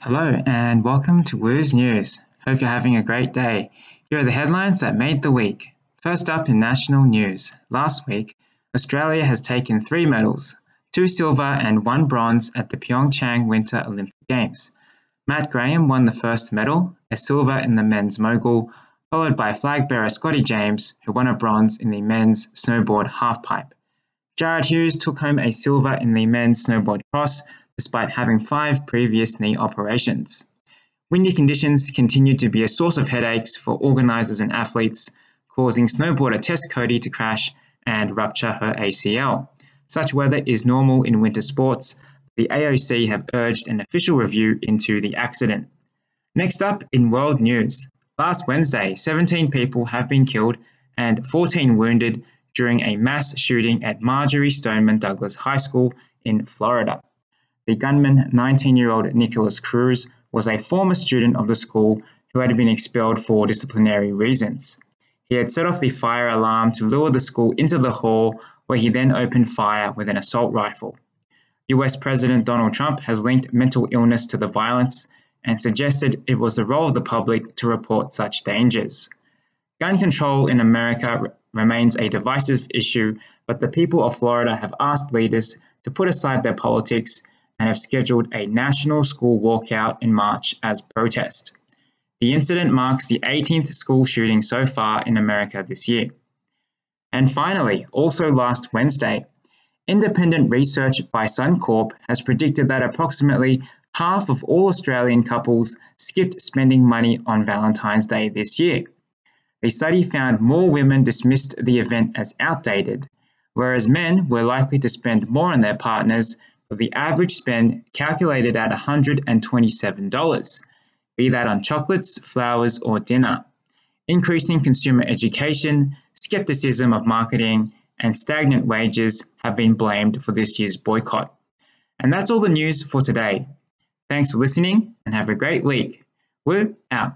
Hello and welcome to Woo's News. Hope you're having a great day. Here are the headlines that made the week. First up in national news. Last week, Australia has taken three medals two silver and one bronze at the Pyeongchang Winter Olympic Games. Matt Graham won the first medal, a silver in the men's mogul, followed by flag bearer Scotty James, who won a bronze in the men's snowboard halfpipe. Jarryd Hughes took home a silver in the men's snowboard cross despite having five previous knee operations. Windy conditions continued to be a source of headaches for organisers and athletes, causing snowboarder Tess Coady to crash and rupture her ACL. Such weather is normal in winter sports. The AOC have urged an official review into the accident. Next up in world news. Last Wednesday, 17 people have been killed and 14 wounded during a mass shooting at Marjory Stoneman Douglas High School in Florida. The gunman, 19 year old Nikolas Cruz, was a former student of the school who had been expelled for disciplinary reasons. He had set off the fire alarm to lure the school into the hall, where he then opened fire with an assault rifle. US President Donald Trump has linked mental illness to the violence and suggested it was the role of the public to report such dangers. Gun control in America remains a divisive issue, but the people of Florida have asked leaders to put aside their politics and have scheduled a national school walkout in March as protest. The incident marks the 18th school shooting so far in America this year. And finally, also last Wednesday, independent research by Suncorp has predicted that approximately half of all Australian couples skipped spending money on Valentine's Day this year. The study found more women dismissed the event as outdated, whereas men were likely to spend more on their partners with the average spend calculated at $127, be that on chocolates, flowers, or dinner. Increasing consumer education, skepticism of marketing, and stagnant wages have been blamed for this year's boycott. And that's all the news for today. Thanks for listening and have a great week. We're out.